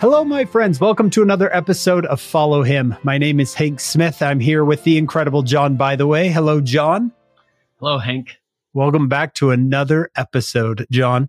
Hello, my friends. Welcome to another episode of Follow Him. My name is Hank Smith. I'm here with the incredible John, by the way. Hello, John. Hello, Hank. Welcome back to another episode, John.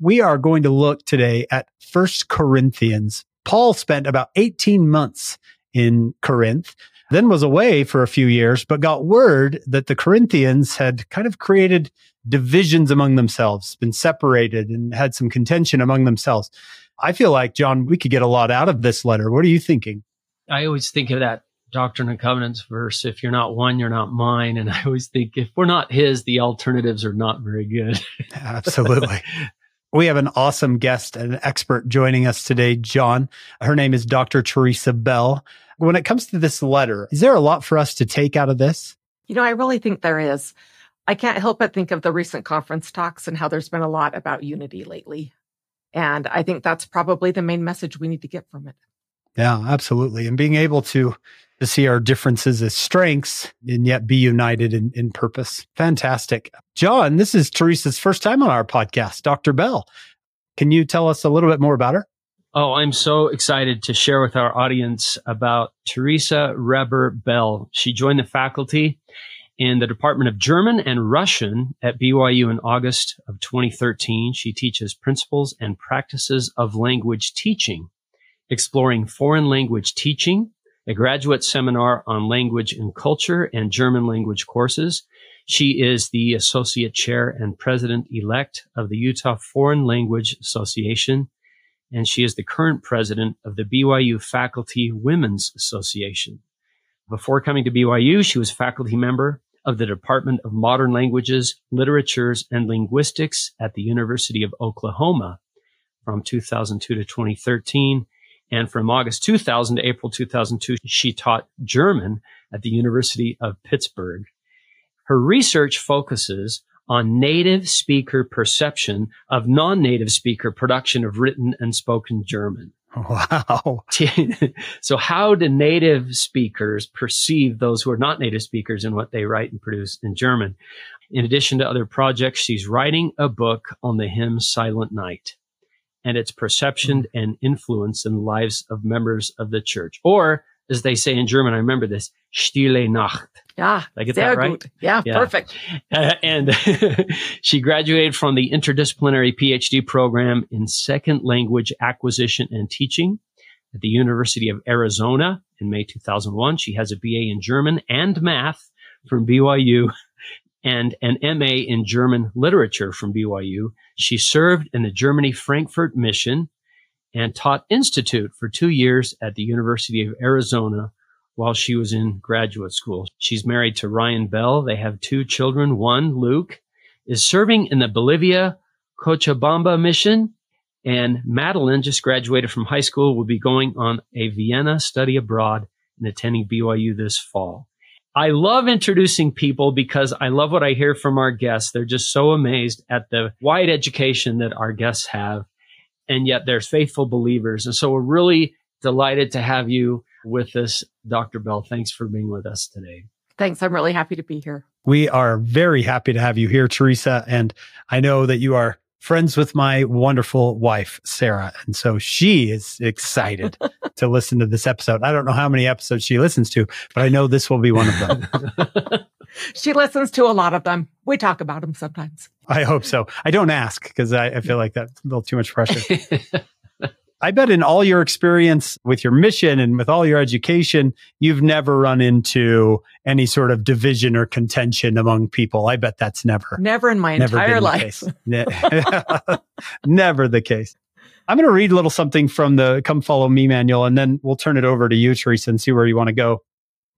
We are going to look today at First Corinthians. Paul spent about 18 months in Corinth, then was away for a few years, but got word that the Corinthians had kind of created divisions among themselves, been separated and had some contention among themselves. I feel like, John, we could get a lot out of this letter. What are you thinking? I always think of that Doctrine and Covenants verse if you're not one, you're not mine. And I always think if we're not his, the alternatives are not very good. Absolutely. We have an awesome guest, an expert joining us today, John. Her name is Dr. Teresa Bell. When it comes to this letter, is there a lot for us to take out of this? You know, I really think there is. I can't help but think of the recent conference talks and how there's been a lot about unity lately. And I think that's probably the main message we need to get from it. Yeah, absolutely. And being able to to see our differences as strengths and yet be united in, in purpose. Fantastic. John, this is Teresa's first time on our podcast, Dr. Bell. Can you tell us a little bit more about her? Oh, I'm so excited to share with our audience about Teresa Reber Bell. She joined the faculty in the Department of German and Russian at BYU in August of 2013. She teaches principles and practices of language teaching, exploring foreign language teaching, a graduate seminar on language and culture and German language courses. She is the associate chair and president elect of the Utah Foreign Language Association, and she is the current president of the BYU Faculty Women's Association. Before coming to BYU, she was faculty member of the Department of Modern Languages, Literatures, and Linguistics at the University of Oklahoma from 2002 to 2013. And from August 2000 to April 2002, she taught German at the University of Pittsburgh. Her research focuses on native speaker perception of non-native speaker production of written and spoken German. Wow. so how do native speakers perceive those who are not native speakers in what they write and produce in German? In addition to other projects, she's writing a book on the hymn Silent Night and its perception mm-hmm. and influence in the lives of members of the church. Or as they say in German, I remember this, Stille Nacht. Yeah. Did I get that right? Good. Yeah, yeah, perfect. Uh, and she graduated from the interdisciplinary PhD program in second language acquisition and teaching at the University of Arizona in May 2001. She has a BA in German and math from BYU and an MA in German literature from BYU. She served in the Germany Frankfurt mission and taught Institute for two years at the University of Arizona while she was in graduate school. She's married to Ryan Bell. They have two children. One, Luke, is serving in the Bolivia Cochabamba mission. And Madeline just graduated from high school, will be going on a Vienna study abroad and attending BYU this fall. I love introducing people because I love what I hear from our guests. They're just so amazed at the wide education that our guests have. And yet they're faithful believers. And so we're really delighted to have you with us, Dr. Bell. Thanks for being with us today. Thanks. I'm really happy to be here. We are very happy to have you here, Teresa. And I know that you are friends with my wonderful wife, Sarah. And so she is excited to listen to this episode. I don't know how many episodes she listens to, but I know this will be one of them. she listens to a lot of them. We talk about them sometimes. I hope so. I don't ask because I, I, feel like that's a little too much pressure. I bet in all your experience with your mission and with all your education, you've never run into any sort of division or contention among people. I bet that's never, never in my never entire life. never the case. I'm going to read a little something from the Come Follow Me manual, and then we'll turn it over to you, Teresa, and see where you want to go.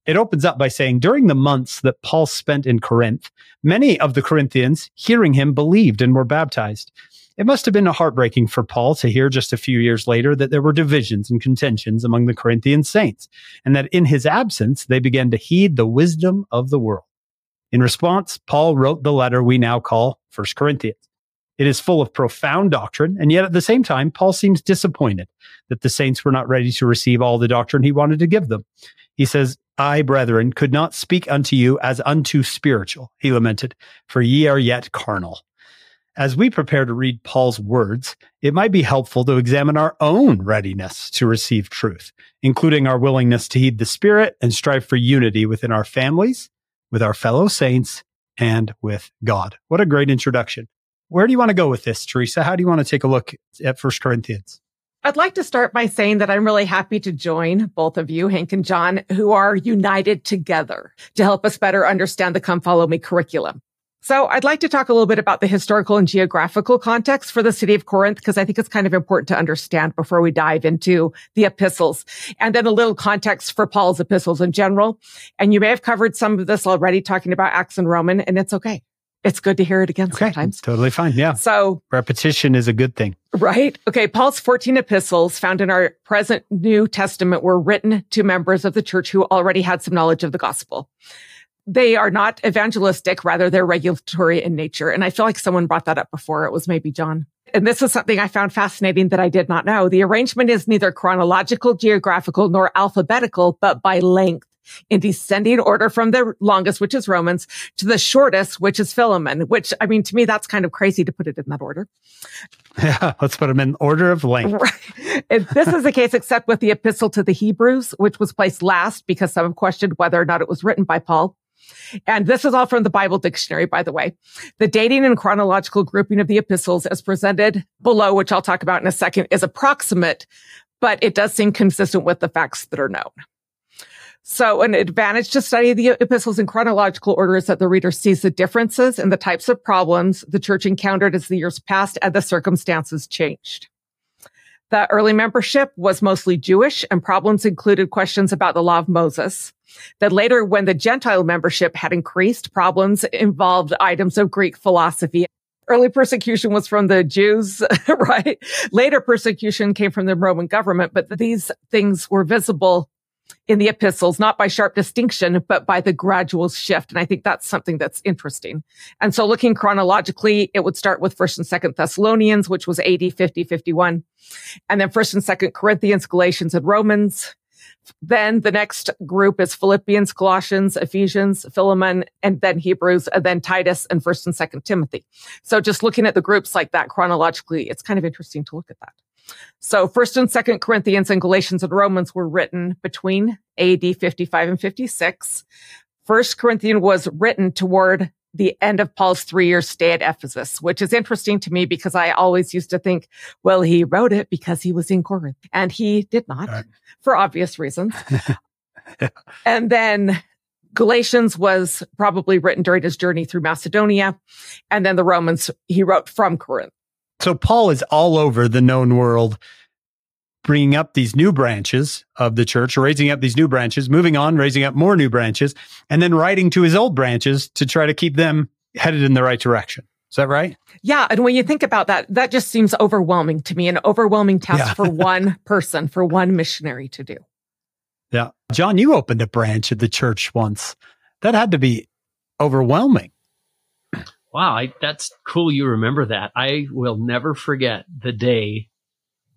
It opens up by saying, during the months that Paul spent in Corinth, many of the Corinthians, hearing him, believed and were baptized. It must have been heartbreaking for Paul to hear just a few years later that there were divisions and contentions among the Corinthian saints, and that in his absence, they began to heed the wisdom of the world. In response, Paul wrote the letter we now call First Corinthians. It is full of profound doctrine, and yet at the same time, Paul seems disappointed that the saints were not ready to receive all the doctrine he wanted to give them. He says, I, brethren, could not speak unto you as unto spiritual, he lamented, for ye are yet carnal. As we prepare to read Paul's words, it might be helpful to examine our own readiness to receive truth, including our willingness to heed the Spirit and strive for unity within our families, with our fellow saints, and with God. What a great introduction. Where do you want to go with this, Teresa? How do you want to take a look at First Corinthians? I'd like to start by saying that I'm really happy to join both of you, Hank and John, who are united together to help us better understand the Come Follow Me curriculum. So I'd like to talk a little bit about the historical and geographical context for the city of Corinth, because I think it's kind of important to understand before we dive into the epistles and then a little context for Paul's epistles in general. And you may have covered some of this already talking about Acts and Roman, and it's okay. It's good to hear it again Okay, sometimes. totally fine. Yeah. So Repetition is a good thing. Right. Okay. Paul's 14 epistles found in our present New Testament were written to members of the church who already had some knowledge of the gospel. They are not evangelistic, rather they're regulatory in nature. And I feel like someone brought that up before. It was maybe John. And this was something I found fascinating that I did not know. The arrangement is neither chronological, geographical, nor alphabetical, but by length in descending order from the longest, which is Romans, to the shortest, which is Philemon, which I mean, to me, that's kind of crazy to put it in that order. Yeah. Let's put them in order of length. Right. This is the case, except with the epistle to the Hebrews, which was placed last because some have questioned whether or not it was written by Paul. And this is all from the Bible dictionary, by the way. The dating and chronological grouping of the epistles as presented below, which I'll talk about in a second, is approximate, but it does seem consistent with the facts that are known. So an advantage to study the epistles in chronological order is that the reader sees the differences in the types of problems the church encountered as the years passed and the circumstances changed. The early membership was mostly Jewish and problems included questions about the law of Moses. That later, when the Gentile membership had increased, problems involved items of Greek philosophy. Early persecution was from the Jews, right? Later persecution came from the Roman government, but these things were visible in the epistles, not by sharp distinction, but by the gradual shift. And I think that's something that's interesting. And so looking chronologically, it would start with first and second Thessalonians, which was AD 50, 51. And then first and second Corinthians, Galatians, and Romans. Then the next group is Philippians, Colossians, Ephesians, Philemon, and then Hebrews, and then Titus and first and second Timothy. So just looking at the groups like that chronologically, it's kind of interesting to look at that. So first and second Corinthians and Galatians and Romans were written between AD 55 and 56. First Corinthian was written toward the end of Paul's three year stay at Ephesus, which is interesting to me because I always used to think, well, he wrote it because he was in Corinth and he did not Right. for obvious reasons. And then Galatians was probably written during his journey through Macedonia. And then the Romans he wrote from Corinth. So Paul is all over the known world, bringing up these new branches of the church, raising up these new branches, moving on, raising up more new branches, and then writing to his old branches to try to keep them headed in the right direction. Is that right? Yeah. And when you think about that, that just seems overwhelming to me, an overwhelming task Yeah. for one person, for one missionary to do. Yeah. John, you opened a branch of the church once. That had to be overwhelming. Wow, I, that's cool. You remember that. I will never forget the day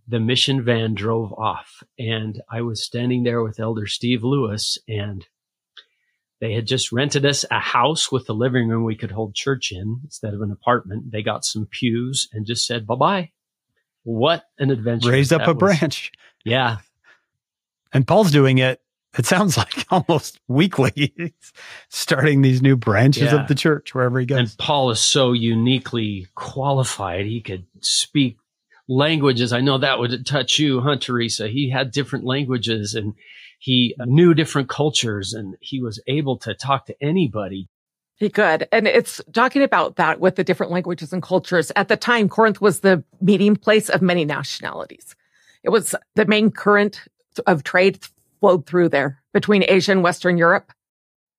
the mission van drove off, and I was standing there with Elder Steve Lewis, and they had just rented us a house with a living room we could hold church in instead of an apartment. They got some pews and just said bye bye. What an adventure! Raised up a was. branch. Yeah, And Paul's doing it, it sounds like almost weekly. He's starting these new branches Yeah. of the church wherever he goes. And Paul is so uniquely qualified. He could speak languages. I know that would touch you, huh, Teresa? He had different languages and he knew different cultures and he was able to talk to anybody. He could. And it's talking about that with the different languages and cultures. At the time, Corinth was the meeting place of many nationalities. It was the main current of trade flowed through there between Asia and Western Europe.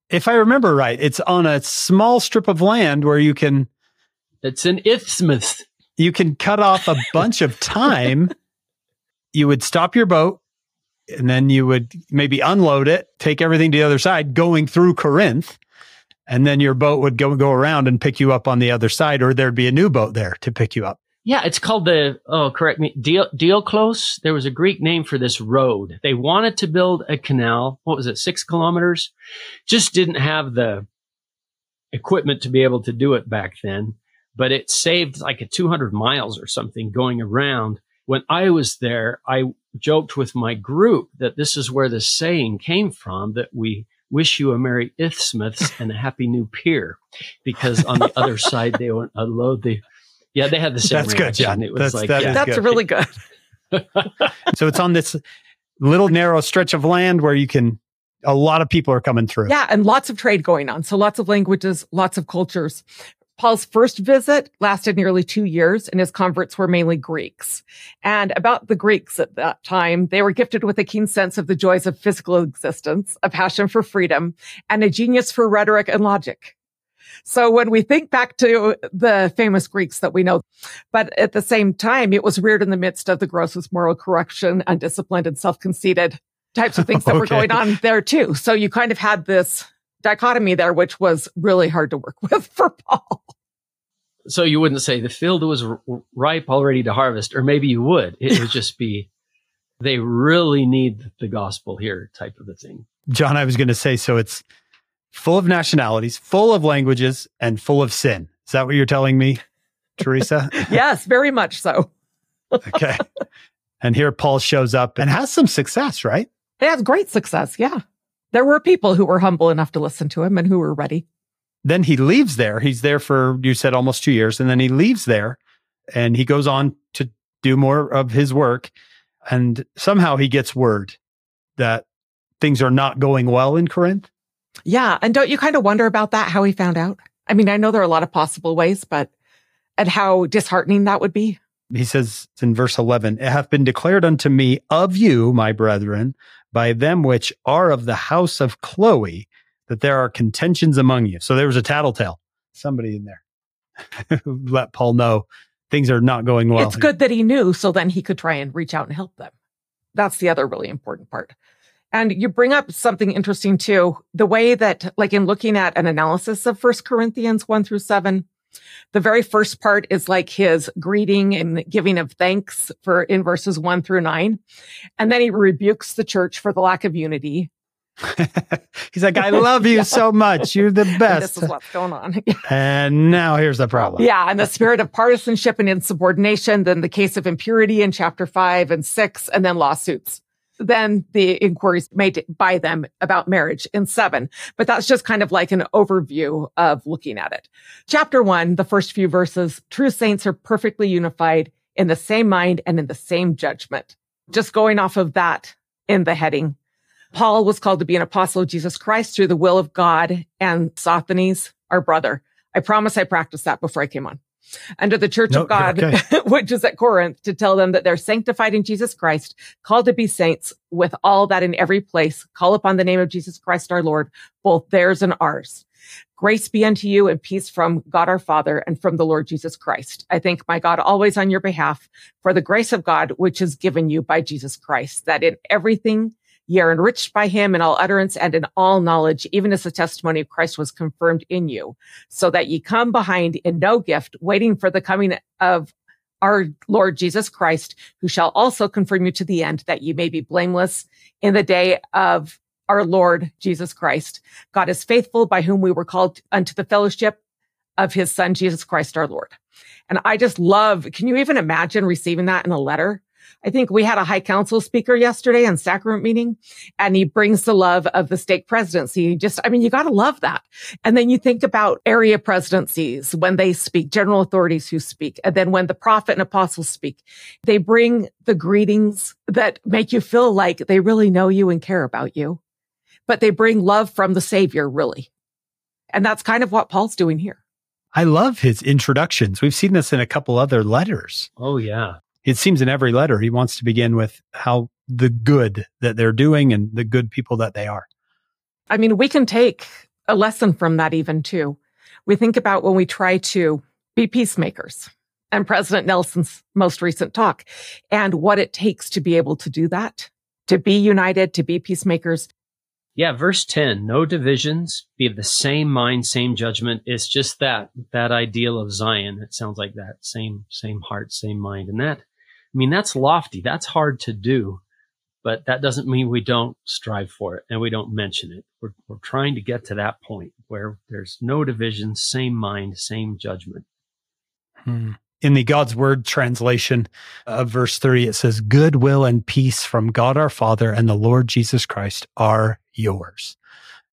if I remember right, it's on a small strip of land where you can It's an isthmus. you can cut off a bunch of time. You would stop your boat and then you would maybe unload it, take everything to the other side, going through Corinth, and then your boat would go go around and pick you up on the other side, or there'd be a new boat there to pick you up. Yeah, it's called the, oh, correct me, Dio- Diolkos. There was a Greek name for this road. They wanted to build a canal. What was it? Six kilometers? Just didn't have the equipment to be able to do it back then. but it saved like a 200 miles or something going around. When I was there, I joked with my group that this is where the saying came from that we wish you a Merry Isthmus and a Happy New Pier, because on the other side they would unload the. Yeah, they had the same. That's good, John. It was that's, like, that yeah. that's good. really good. so it's on this little narrow stretch of land where you can a lot of people are coming through. Yeah, and lots of trade going on. So lots of languages, lots of cultures. Paul's first visit lasted nearly two years, and his converts were mainly Greeks. And about the Greeks at that time, they were gifted with a keen sense of the joys of physical existence, a passion for freedom, and a genius for rhetoric and logic. So when we think back to the famous Greeks that we know, but at the same time, it was reared in the midst of the grossest moral corruption, undisciplined and self-conceited types of things that okay. were going on there too. So you kind of had this dichotomy there, which was really hard to work with for Paul. So you wouldn't say the field was r- ripe already to harvest, or maybe you would. It would just be they really need the gospel here type of a thing. John, I was going to say, so it's full of nationalities, full of languages, and full of sin. Is that what you're telling me, Teresa? yes, very much so. okay. And here Paul shows up and has some success, right? He has great success. Yeah. There were people who were humble enough to listen to him and who were ready. Then he leaves there. He's there for, you said, almost two years. And then he leaves there and he goes on to do more of his work. And somehow he gets word that things are not going well in Corinth. Yeah. And don't you kind of wonder about that, how he found out? I mean, I know there are a lot of possible ways, but and how disheartening that would be. He says in verse 11, it hath been declared unto me of you, my brethren, by them which are of the house of Chloe, that there are contentions among you. So there was a tattletale, somebody in there let Paul know things are not going well. It's good that he knew, so then he could try and reach out and help them. That's the other really important part. And you bring up something interesting too. The way that, like in looking at an analysis of First Corinthians 1 through 7, the very first part is like his greeting and giving of thanks for in verses 1 through 9. And then he rebukes the church for the lack of unity. He's like, I love you yeah. so much. You're the best. And this is what's going on. and now here's the problem. Yeah. And the spirit of partisanship and insubordination, then the case of impurity in chapter five and six, and then lawsuits than the inquiries made by them about marriage in seven. But that's just kind of like an overview of looking at it. Chapter one, the first few verses, true saints are perfectly unified in the same mind and in the same judgment. Just going off of that in the heading. Paul was called to be an apostle of Jesus Christ through the will of God and Sosthenes, our brother. I promise I practiced that before I came on under the church of God, okay. which is at Corinth, to tell them that they're sanctified in Jesus Christ, called to be saints with all that in every place call upon the name of Jesus Christ our Lord, both theirs and ours. Grace be unto you and peace from God our Father and from the Lord Jesus Christ. I thank my God always on your behalf for the grace of God, which is given you by Jesus Christ, that in everything Ye are enriched by him in all utterance and in all knowledge, even as the testimony of Christ was confirmed in you, so that ye come behind in no gift, waiting for the coming of our Lord Jesus Christ, who shall also confirm you to the end, that ye may be blameless in the day of our Lord Jesus Christ. God is faithful, by whom we were called unto the fellowship of his son, Jesus Christ, our Lord. And I just love, can you even imagine receiving that in a letter? I think we had a high council speaker yesterday on sacrament meeting and he brings the love of the stake presidency. Just, I mean, you got to love that. And then you think about area presidencies when they speak, general authorities who speak. And then when the prophet and apostles speak, they bring the greetings that make you feel like they really know you and care about you, but they bring love from the savior, really. And that's kind of what Paul's doing here. I love his introductions. We've seen this in a couple other letters. Oh, yeah it seems in every letter he wants to begin with how the good that they're doing and the good people that they are. I mean, we can take a lesson from that even too. We think about when we try to be peacemakers and President Nelson's most recent talk and what it takes to be able to do that, to be united, to be peacemakers. Yeah, verse 10, no divisions, be of the same mind, same judgment. It's just that, that ideal of Zion. It sounds like that same, same heart, same mind. And that, I mean, that's lofty. That's hard to do, but that doesn't mean we don't strive for it and we don't mention it. We're, we're trying to get to that point where there's no division, same mind, same judgment. Hmm. In the God's Word translation of verse 3, it says, Goodwill and peace from God our Father and the Lord Jesus Christ are yours.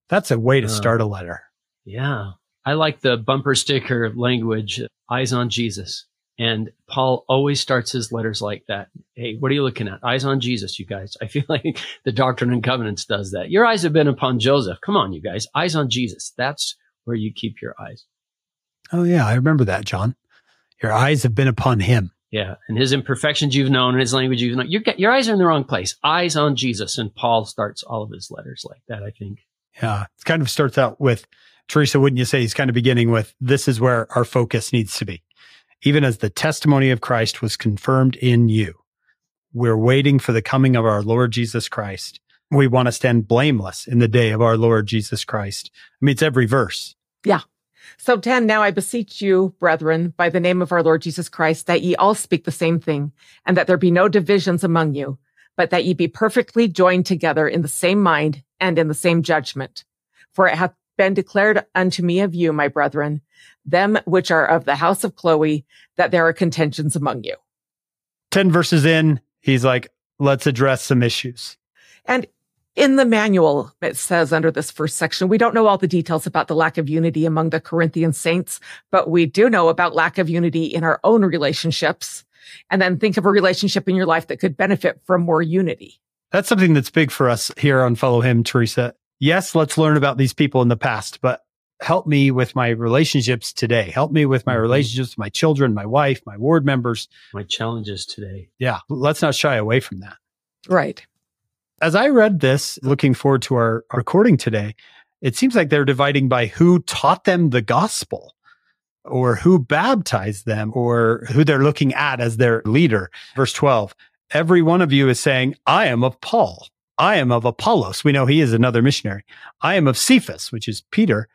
That's a way to start a letter. Yeah. I like the bumper sticker language, eyes on Jesus. And Paul always starts his letters like that. Hey, what are you looking at? Eyes on Jesus, you guys. I feel like the Doctrine and Covenants does that. Your eyes have been upon Joseph. Come on, you guys. Eyes on Jesus. That's where you keep your eyes. Oh, yeah. I remember that, John. Your eyes have been upon him. Yeah. And his imperfections you've known and his language you've known. Your, your eyes are in the wrong place. Eyes on Jesus. And Paul starts all of his letters like that, I think. Yeah. It kind of starts out with Teresa, wouldn't you say he's kind of beginning with this is where our focus needs to be even as the testimony of Christ was confirmed in you. We're waiting for the coming of our Lord Jesus Christ. We want to stand blameless in the day of our Lord Jesus Christ. I mean, it's every verse. Yeah. So 10, now I beseech you, brethren, by the name of our Lord Jesus Christ, that ye all speak the same thing, and that there be no divisions among you, but that ye be perfectly joined together in the same mind and in the same judgment. For it hath been declared unto me of you, my brethren, them which are of the house of Chloe, that there are contentions among you. 10 verses in, he's like, let's address some issues. And in the manual, it says under this first section, we don't know all the details about the lack of unity among the Corinthian saints, but we do know about lack of unity in our own relationships. And then think of a relationship in your life that could benefit from more unity. That's something that's big for us here on Follow Him, Teresa. Yes, let's learn about these people in the past, but help me with my relationships today. Help me with my mm-hmm. relationships with my children, my wife, my ward members. My challenges today. Yeah. Let's not shy away from that. Right. As I read this, looking forward to our, our recording today, it seems like they're dividing by who taught them the gospel or who baptized them or who they're looking at as their leader. Verse 12, every one of you is saying, I am of Paul. I am of Apollos. We know he is another missionary. I am of Cephas, which is Peter.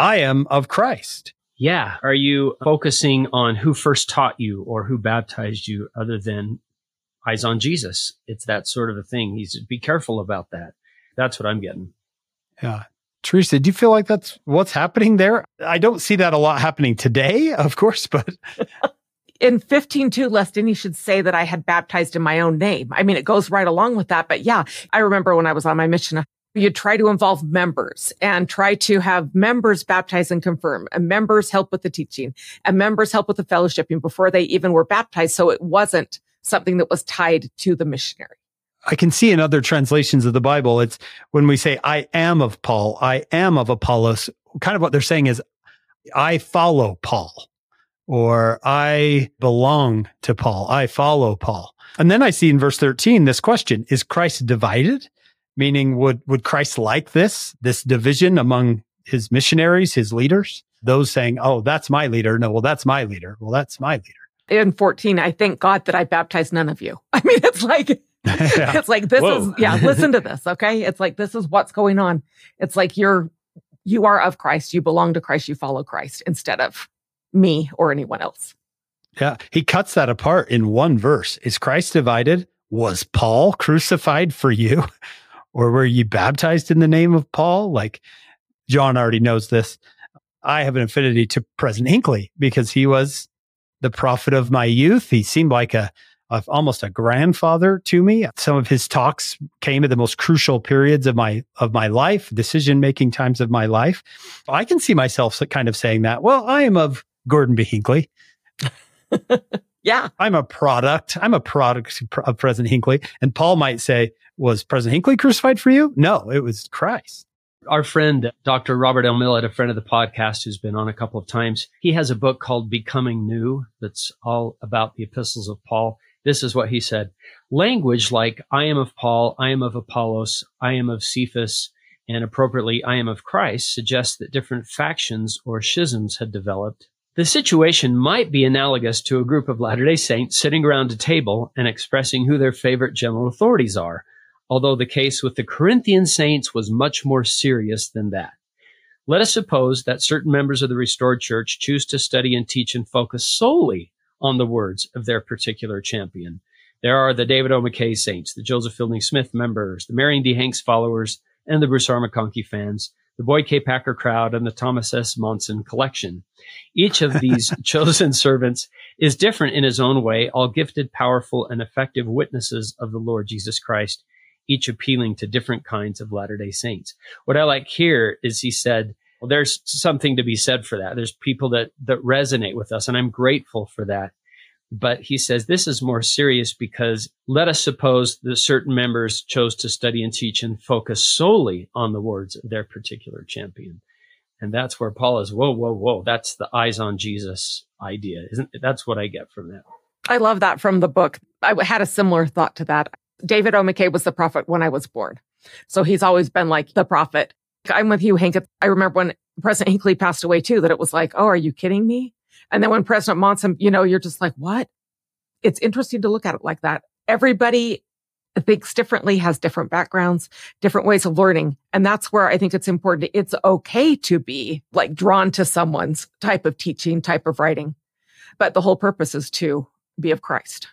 I am of Christ. Yeah. Are you focusing on who first taught you or who baptized you other than eyes on Jesus? It's that sort of a thing. He's be careful about that. That's what I'm getting. Yeah. Teresa, do you feel like that's what's happening there? I don't see that a lot happening today, of course, but in 15.2, lest any should say that I had baptized in my own name. I mean, it goes right along with that. But yeah, I remember when I was on my mission, you try to involve members and try to have members baptize and confirm and members help with the teaching and members help with the fellowshipping before they even were baptized. So it wasn't something that was tied to the missionary. I can see in other translations of the Bible, it's when we say, I am of Paul, I am of Apollos, kind of what they're saying is, I follow Paul or I belong to Paul. I follow Paul. And then I see in verse 13 this question, is Christ divided? Meaning, would, would Christ like this, this division among his missionaries, his leaders? Those saying, oh, that's my leader. No, well, that's my leader. Well, that's my leader. In 14, I thank God that I baptized none of you. I mean, it's like, yeah. it's like, this Whoa. is, yeah, listen to this. Okay. It's like, this is what's going on. It's like you're, you are of Christ. You belong to Christ. You follow Christ instead of me or anyone else. Yeah. He cuts that apart in one verse. Is Christ divided? Was Paul crucified for you? Or were you baptized in the name of Paul? Like John already knows this. I have an affinity to President Hinckley because he was the prophet of my youth. He seemed like a, a, almost a grandfather to me. Some of his talks came at the most crucial periods of my of my life, decision making times of my life. I can see myself kind of saying that. Well, I am of Gordon B. Hinckley. yeah, I'm a product. I'm a product of President Hinckley, and Paul might say, was President Hinckley crucified for you? No, it was Christ. Our friend, Dr. Robert L. Millet, a friend of the podcast who's been on a couple of times, he has a book called Becoming New that's all about the epistles of Paul. This is what he said. Language like I am of Paul, I am of Apollos, I am of Cephas, and appropriately I am of Christ suggests that different factions or schisms had developed. The situation might be analogous to a group of Latter day Saints sitting around a table and expressing who their favorite general authorities are although the case with the Corinthian saints was much more serious than that. Let us suppose that certain members of the restored church choose to study and teach and focus solely on the words of their particular champion. There are the David O. McKay saints, the Joseph Fielding Smith members, the Marion D. Hanks followers, and the Bruce R. McConkie fans, the Boyd K. Packer crowd, and the Thomas S. Monson collection. Each of these chosen servants is different in his own way, all gifted, powerful, and effective witnesses of the Lord Jesus Christ, each appealing to different kinds of Latter day Saints. What I like here is he said, well, there's something to be said for that. There's people that, that resonate with us, and I'm grateful for that. But he says this is more serious because let us suppose that certain members chose to study and teach and focus solely on the words of their particular champion. And that's where Paul is, whoa, whoa, whoa. That's the eyes on Jesus idea. Isn't that's what I get from that. I love that from the book. I had a similar thought to that. David O. McKay was the prophet when I was born. So he's always been like the prophet. I'm with you, Hank. I remember when President Hinckley passed away too, that it was like, oh, are you kidding me? And then when President Monson, you know, you're just like, what? It's interesting to look at it like that. Everybody thinks differently, has different backgrounds, different ways of learning. And that's where I think it's important. It's okay to be like drawn to someone's type of teaching, type of writing. But the whole purpose is to be of Christ.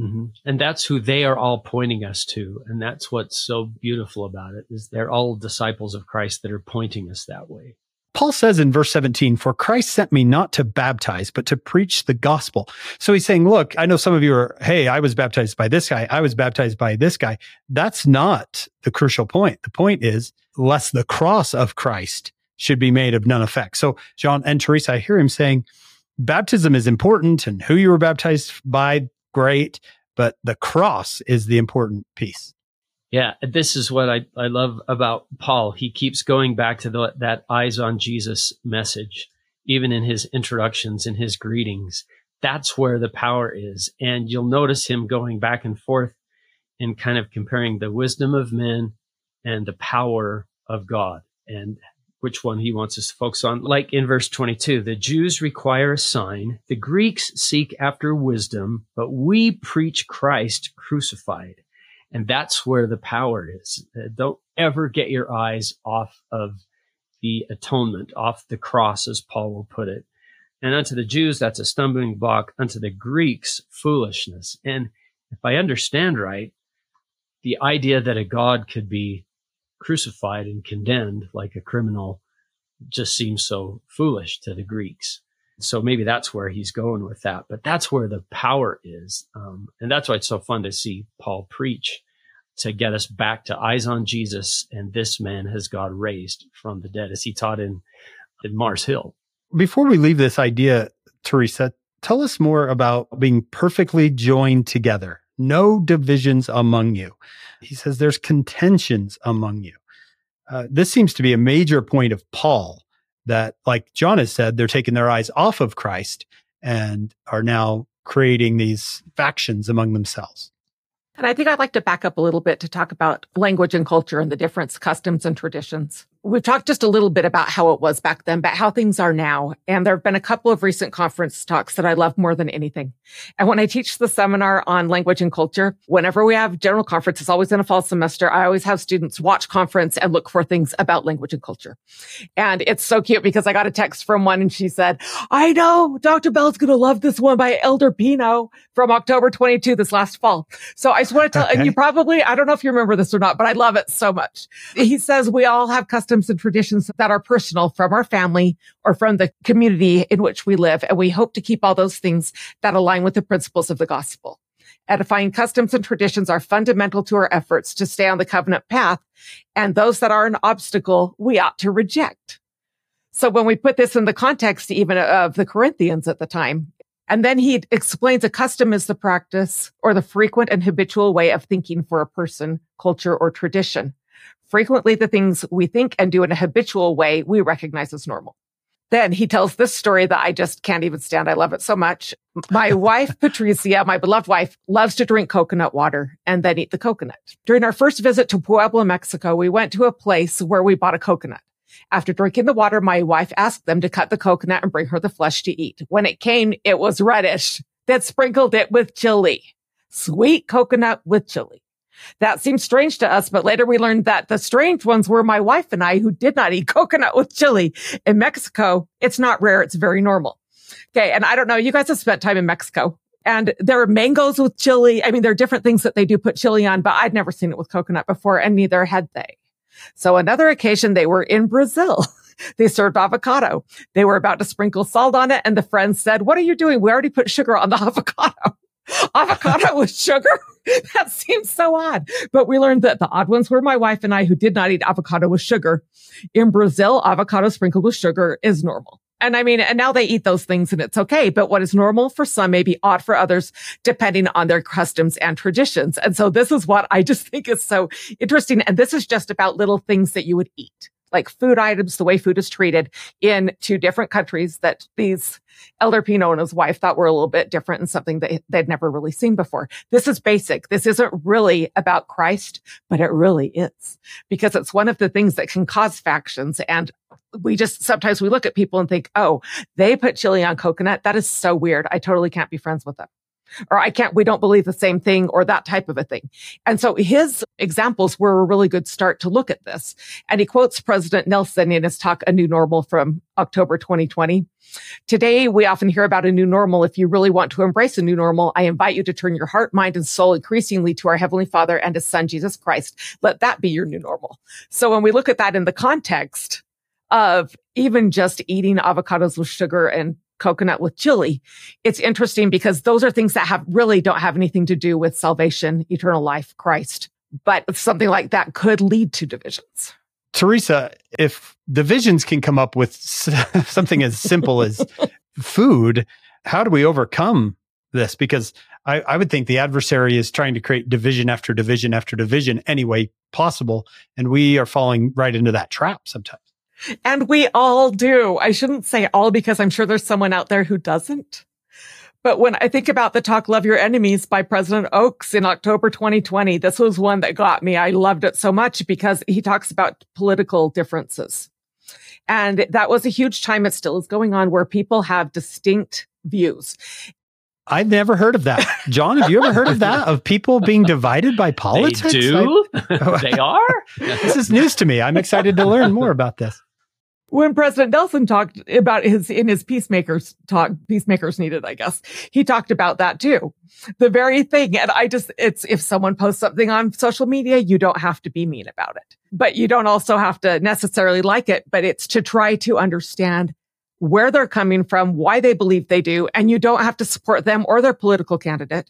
Mm-hmm. And that's who they are all pointing us to. And that's what's so beautiful about it is they're all disciples of Christ that are pointing us that way. Paul says in verse 17, for Christ sent me not to baptize, but to preach the gospel. So he's saying, look, I know some of you are, hey, I was baptized by this guy. I was baptized by this guy. That's not the crucial point. The point is, lest the cross of Christ should be made of none effect. So John and Teresa, I hear him saying, baptism is important and who you were baptized by, great, but the cross is the important piece. Yeah, this is what I, I love about Paul. He keeps going back to the, that eyes on Jesus message, even in his introductions and his greetings. That's where the power is. And you'll notice him going back and forth and kind of comparing the wisdom of men and the power of God and which one he wants us to focus on. Like in verse 22, the Jews require a sign. The Greeks seek after wisdom, but we preach Christ crucified. And that's where the power is. Uh, don't ever get your eyes off of the atonement, off the cross, as Paul will put it. And unto the Jews, that's a stumbling block. Unto the Greeks, foolishness. And if I understand right, the idea that a God could be crucified and condemned like a criminal just seems so foolish to the Greeks. So maybe that's where he's going with that. But that's where the power is. Um, and that's why it's so fun to see Paul preach to get us back to eyes on Jesus. And this man has God raised from the dead, as he taught in, in Mars Hill. Before we leave this idea, Teresa, tell us more about being perfectly joined together. No divisions among you. He says there's contentions among you. Uh, this seems to be a major point of Paul that, like John has said, they're taking their eyes off of Christ and are now creating these factions among themselves. And I think I'd like to back up a little bit to talk about language and culture and the difference, customs and traditions. We've talked just a little bit about how it was back then, but how things are now. And there have been a couple of recent conference talks that I love more than anything. And when I teach the seminar on language and culture, whenever we have general conference, it's always in a fall semester. I always have students watch conference and look for things about language and culture. And it's so cute because I got a text from one and she said, I know Dr. Bell's going to love this one by Elder Pino from October 22 this last fall. So I just want to tell, okay. and you probably, I don't know if you remember this or not, but I love it so much. He says we all have custom customs and traditions that are personal from our family or from the community in which we live. And we hope to keep all those things that align with the principles of the gospel. Edifying customs and traditions are fundamental to our efforts to stay on the covenant path. And those that are an obstacle, we ought to reject. So when we put this in the context even of the Corinthians at the time, and then he explains a custom is the practice or the frequent and habitual way of thinking for a person, culture, or tradition. Frequently, the things we think and do in a habitual way, we recognize as normal. Then he tells this story that I just can't even stand. I love it so much. My wife, Patricia, my beloved wife, loves to drink coconut water and then eat the coconut. During our first visit to Puebla, Mexico, we went to a place where we bought a coconut. After drinking the water, my wife asked them to cut the coconut and bring her the flesh to eat. When it came, it was reddish. They sprinkled it with chili. Sweet coconut with chili. That seemed strange to us, but later we learned that the strange ones were my wife and I who did not eat coconut with chili. In Mexico, it's not rare. It's very normal. Okay. And I don't know. You guys have spent time in Mexico and there are mangoes with chili. I mean, there are different things that they do put chili on, but I'd never seen it with coconut before and neither had they. So another occasion they were in Brazil. they served avocado. They were about to sprinkle salt on it. And the friend said, what are you doing? We already put sugar on the avocado. Avocado with sugar? that seems so odd. But we learned that the odd ones were my wife and I who did not eat avocado with sugar. In Brazil, avocado sprinkled with sugar is normal. And I mean, and now they eat those things and it's okay. But what is normal for some may be odd for others, depending on their customs and traditions. And so this is what I just think is so interesting. And this is just about little things that you would eat like food items, the way food is treated in two different countries that these Elder Pino and his wife thought were a little bit different and something that they'd never really seen before. This is basic. This isn't really about Christ, but it really is because it's one of the things that can cause factions. And we just sometimes we look at people and think, oh, they put chili on coconut. That is so weird. I totally can't be friends with them or I can't, we don't believe the same thing or that type of a thing. And so his examples were a really good start to look at this. And he quotes President Nelson in his talk, A New Normal from October 2020. Today, we often hear about a new normal. If you really want to embrace a new normal, I invite you to turn your heart, mind, and soul increasingly to our Heavenly Father and His Son, Jesus Christ. Let that be your new normal. So when we look at that in the context of even just eating avocados with sugar and coconut with chili. It's interesting because those are things that have really don't have anything to do with salvation, eternal life, Christ. But something like that could lead to divisions. Teresa, if divisions can come up with something as simple as food, how do we overcome this? Because I, I, would think the adversary is trying to create division after division after division any way possible. And we are falling right into that trap sometimes. And we all do. I shouldn't say all because I'm sure there's someone out there who doesn't. But when I think about the talk Love Your Enemies by President Oaks in October 2020, this was one that got me. I loved it so much because he talks about political differences. And that was a huge time. It still is going on where people have distinct views. I've never heard of that. John, have you ever heard of that? Of people being divided by politics? They do? I, they are? this is news to me. I'm excited to learn more about this when President Nelson talked about his in his peacemakers talk, peacemakers needed, I guess, he talked about that too. The very thing. And I just, it's if someone posts something on social media, you don't have to be mean about it, but you don't also have to necessarily like it, but it's to try to understand where they're coming from, why they believe they do, and you don't have to support them or their political candidate.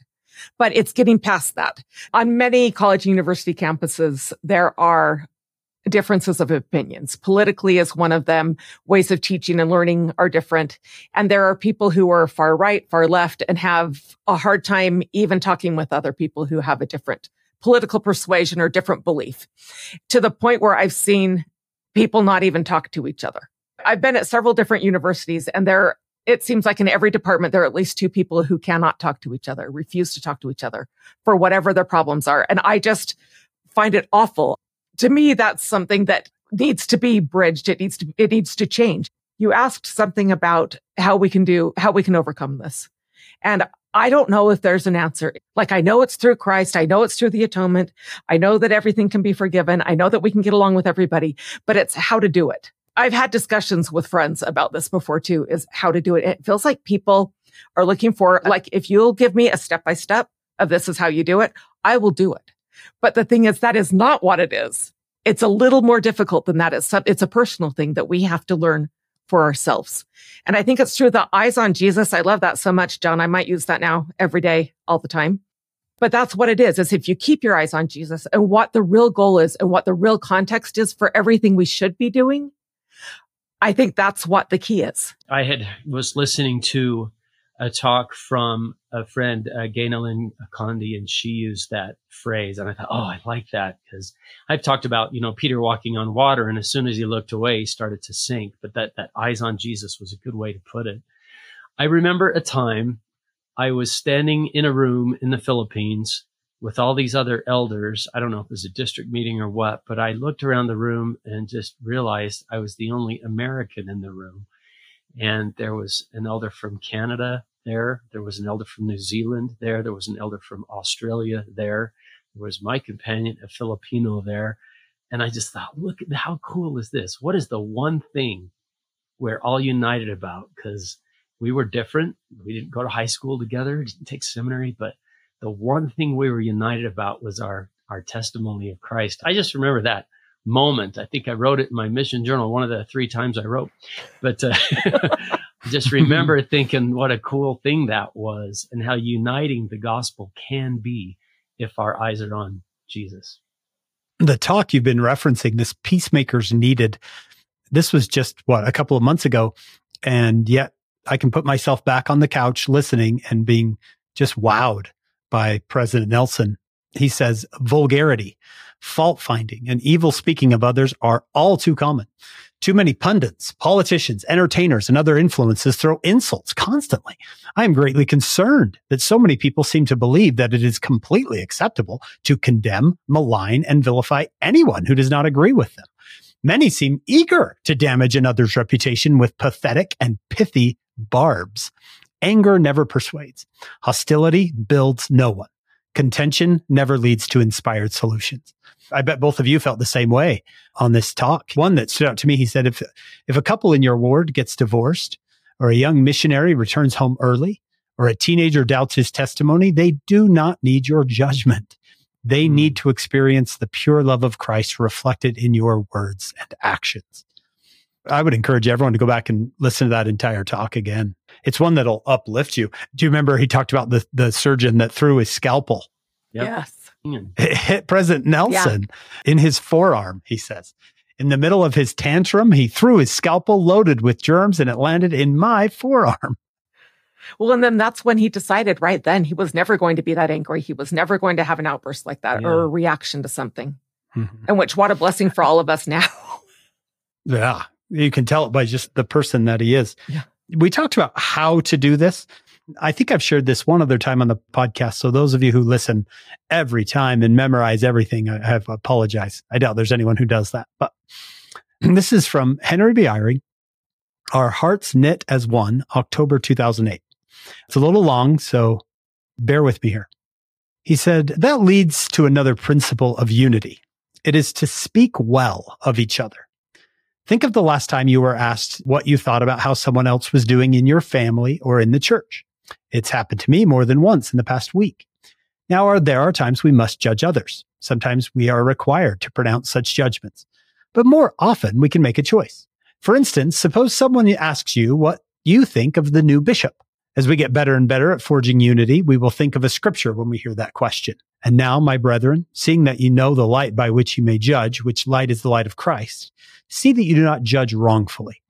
But it's getting past that. On many college and university campuses, there are differences of opinions. Politically is one of them. Ways of teaching and learning are different. And there are people who are far right, far left, and have a hard time even talking with other people who have a different political persuasion or different belief to the point where I've seen people not even talk to each other. I've been at several different universities and there, it seems like in every department, there are at least two people who cannot talk to each other, refuse to talk to each other for whatever their problems are. And I just find it awful to me, that's something that needs to be bridged. It needs to, it needs to change. You asked something about how we can do, how we can overcome this. And I don't know if there's an answer. Like I know it's through Christ. I know it's through the atonement. I know that everything can be forgiven. I know that we can get along with everybody, but it's how to do it. I've had discussions with friends about this before too, is how to do it. It feels like people are looking for, like, if you'll give me a step by step of this is how you do it, I will do it. But the thing is, that is not what it is. It's a little more difficult than that. It's, it's a personal thing that we have to learn for ourselves. And I think it's true. The eyes on Jesus. I love that so much, John. I might use that now every day, all the time. But that's what it is, is if you keep your eyes on Jesus and what the real goal is and what the real context is for everything we should be doing, I think that's what the key is. I had was listening to a talk from a friend, uh, Ganel-Lyn Condie, and she used that phrase. And I thought, oh, I like that because I've talked about, you know, Peter walking on water. And as soon as he looked away, he started to sink. But that, that eyes on Jesus was a good way to put it. I remember a time I was standing in a room in the Philippines with all these other elders. I don't know if it was a district meeting or what, but I looked around the room and just realized I was the only American in the room. And there was an elder from Canada, there. There was an elder from New Zealand there. There was an elder from Australia there. There was my companion, a Filipino there. And I just thought, look at how cool is this? What is the one thing we're all united about? Because we were different. We didn't go to high school together, didn't take seminary, but the one thing we were united about was our, our testimony of Christ. I just remember that moment. I think I wrote it in my mission journal, one of the three times I wrote. But uh, just remember thinking what a cool thing that was and how uniting the gospel can be if our eyes are on Jesus. The talk you've been referencing, this peacemakers needed, this was just what, a couple of months ago. And yet I can put myself back on the couch listening and being just wowed by President Nelson. He says vulgarity, fault finding, and evil speaking of others are all too common. Too many pundits, politicians, entertainers, and other influences throw insults constantly. I am greatly concerned that so many people seem to believe that it is completely acceptable to condemn, malign, and vilify anyone who does not agree with them. Many seem eager to damage another's reputation with pathetic and pithy barbs. Anger never persuades. Hostility builds no one. Contention never leads to inspired solutions. I bet both of you felt the same way on this talk. One that stood out to me, he said, if, if a couple in your ward gets divorced or a young missionary returns home early or a teenager doubts his testimony, they do not need your judgment. They hmm. need to experience the pure love of Christ reflected in your words and actions. I would encourage everyone to go back and listen to that entire talk again. It's one that'll uplift you. Do you remember he talked about the, the surgeon that threw his scalpel? Yep. Yes. It hit President Nelson yeah. in his forearm, he says. In the middle of his tantrum, he threw his scalpel loaded with germs and it landed in my forearm. Well, and then that's when he decided right then he was never going to be that angry. He was never going to have an outburst like that yeah. or a reaction to something. Mm-hmm. And which, what a blessing for all of us now. yeah. You can tell it by just the person that he is. Yeah. We talked about how to do this. I think I've shared this one other time on the podcast. So those of you who listen every time and memorize everything, I have apologize. I doubt there's anyone who does that. But this is from Henry B. Eyring, Our Hearts Knit as One, October 2008. It's a little long, so bear with me here. He said, that leads to another principle of unity. It is to speak well of each other. Think of the last time you were asked what you thought about how someone else was doing in your family or in the church. It's happened to me more than once in the past week. Now, are, there are times we must judge others. Sometimes we are required to pronounce such judgments, but more often we can make a choice. For instance, suppose someone asks you what you think of the new bishop. As we get better and better at forging unity, we will think of a scripture when we hear that question. And now, my brethren, seeing that you know the light by which you may judge, which light is the light of Christ, see that you do not judge wrongfully.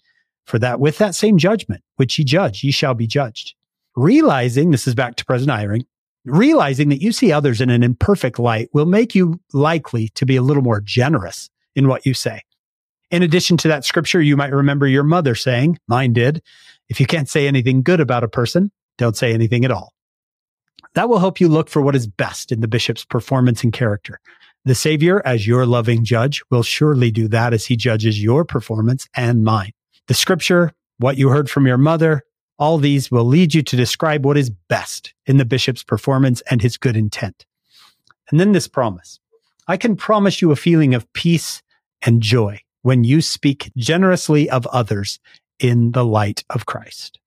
For that with that same judgment, which ye judge, ye shall be judged realizing this is back to President Eyring, realizing that you see others in an imperfect light will make you likely to be a little more generous in what you say. In addition to that scripture, you might remember your mother saying, mine did, if you can't say anything good about a person, don't say anything at all. That will help you look for what is best in the bishop's performance and character. The Savior, as your loving judge, will surely do that as he judges your performance and mine. The scripture, what you heard from your mother, all these will lead you to describe what is best in the bishop's performance and his good intent. And then this promise. I can promise you a feeling of peace and joy when you speak generously of others in the light of Christ.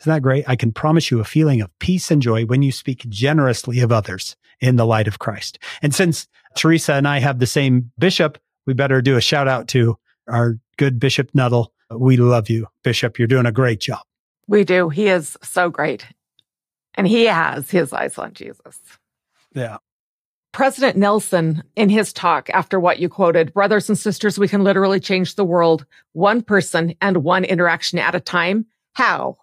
Isn't that great? I can promise you a feeling of peace and joy when you speak generously of others in the light of Christ. And since Teresa and I have the same bishop, we better do a shout out to our good Bishop Nuttall. We love you, Bishop. You're doing a great job. We do. He is so great. And he has his eyes on Jesus. Yeah. President Nelson, in his talk after what you quoted, brothers and sisters, we can literally change the world one person and one interaction at a time. How?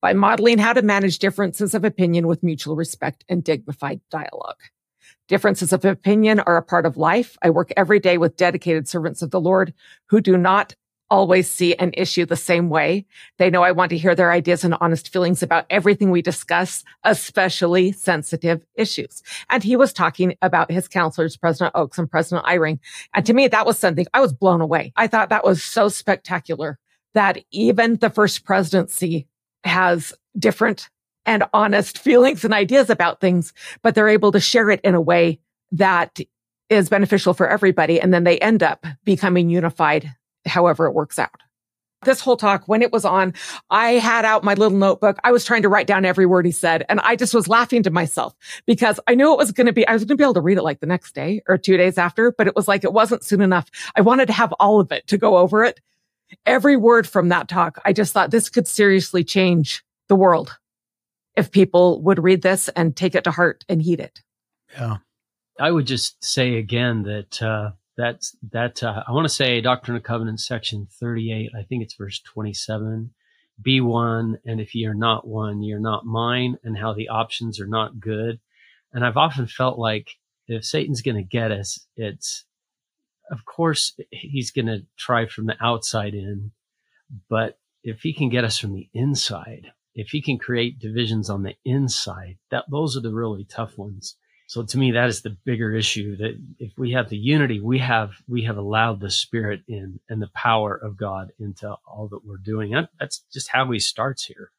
By modeling how to manage differences of opinion with mutual respect and dignified dialogue. Differences of opinion are a part of life. I work every day with dedicated servants of the Lord who do not always see an issue the same way. They know I want to hear their ideas and honest feelings about everything we discuss, especially sensitive issues. And he was talking about his counselors, President Oaks and President Eyring. And to me, that was something I was blown away. I thought that was so spectacular that even the first presidency has different and honest feelings and ideas about things, but they're able to share it in a way that is beneficial for everybody. And then they end up becoming unified however it works out. This whole talk, when it was on, I had out my little notebook. I was trying to write down every word he said. And I just was laughing to myself because I knew it was going to be, I was going to be able to read it like the next day or two days after, but it was like, it wasn't soon enough. I wanted to have all of it to go over it. Every word from that talk, I just thought this could seriously change the world if people would read this and take it to heart and heed it. Yeah. I would just say again that, uh, that's that uh, I want to say Doctrine and Covenants section 38. I think it's verse 27. Be one, and if you're not one, you're not mine, and how the options are not good. And I've often felt like if Satan's going to get us, it's of course he's going to try from the outside in, but if he can get us from the inside, if he can create divisions on the inside, that those are the really tough ones. So to me, that is the bigger issue that if we have the unity, we have, we have allowed the spirit in and the power of God into all that we're doing. That's just how he starts here.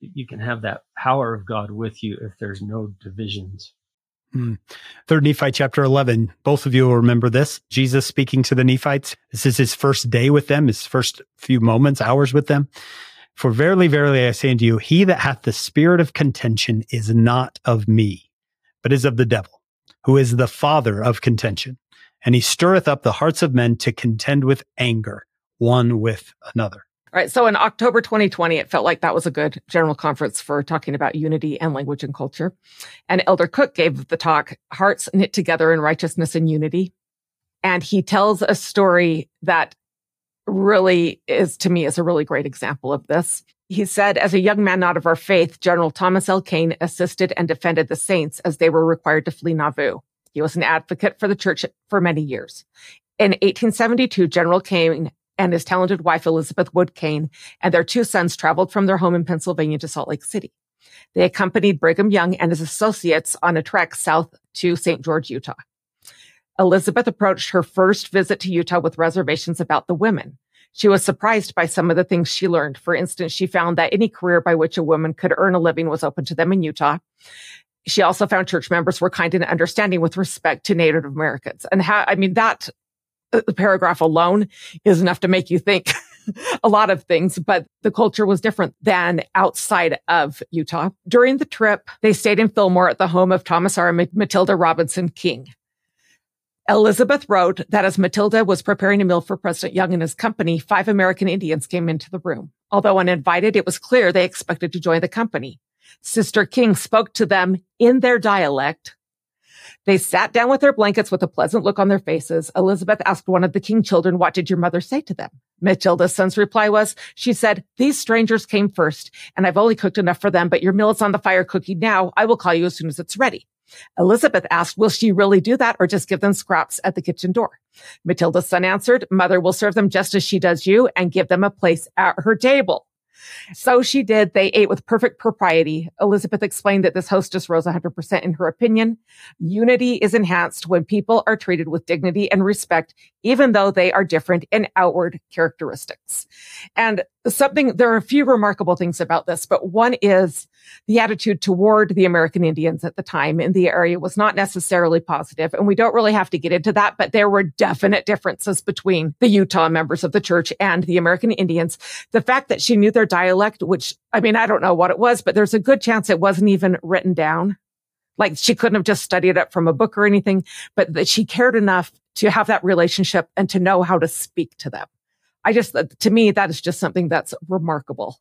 You can have that power of God with you if there's no divisions. Hmm. Third Nephi chapter 11. Both of you will remember this. Jesus speaking to the Nephites. This is his first day with them, his first few moments, hours with them. For verily, verily, I say unto you, he that hath the spirit of contention is not of me but is of the devil, who is the father of contention. And he stirreth up the hearts of men to contend with anger, one with another. All right. So in October 2020, it felt like that was a good general conference for talking about unity and language and culture. And Elder Cook gave the talk, Hearts Knit Together in Righteousness and Unity. And he tells a story that really is, to me, is a really great example of this. He said, as a young man not of our faith, General Thomas L. Kane assisted and defended the saints as they were required to flee Nauvoo. He was an advocate for the church for many years. In 1872, General Kane and his talented wife, Elizabeth Wood Kane, and their two sons traveled from their home in Pennsylvania to Salt Lake City. They accompanied Brigham Young and his associates on a trek south to St. George, Utah. Elizabeth approached her first visit to Utah with reservations about the women. She was surprised by some of the things she learned. For instance, she found that any career by which a woman could earn a living was open to them in Utah. She also found church members were kind and understanding with respect to Native Americans. And how, I mean, that uh, paragraph alone is enough to make you think a lot of things, but the culture was different than outside of Utah. During the trip, they stayed in Fillmore at the home of Thomas R. Matilda Robinson King. Elizabeth wrote that as Matilda was preparing a meal for President Young and his company, five American Indians came into the room. Although uninvited, it was clear they expected to join the company. Sister King spoke to them in their dialect. They sat down with their blankets with a pleasant look on their faces. Elizabeth asked one of the King children, what did your mother say to them? Matilda's son's reply was, she said, these strangers came first and I've only cooked enough for them, but your meal is on the fire cooking now. I will call you as soon as it's ready. Elizabeth asked, will she really do that or just give them scraps at the kitchen door? Matilda's son answered, mother will serve them just as she does you and give them a place at her table. So she did. They ate with perfect propriety. Elizabeth explained that this hostess rose 100% in her opinion. Unity is enhanced when people are treated with dignity and respect, even though they are different in outward characteristics. And something, there are a few remarkable things about this, but one is the attitude toward the American Indians at the time in the area was not necessarily positive, And we don't really have to get into that, but there were definite differences between the Utah members of the church and the American Indians. The fact that she knew their dialect, which I mean, I don't know what it was, but there's a good chance it wasn't even written down. Like she couldn't have just studied it from a book or anything, but that she cared enough to have that relationship and to know how to speak to them. I just, uh, to me, that is just something that's remarkable.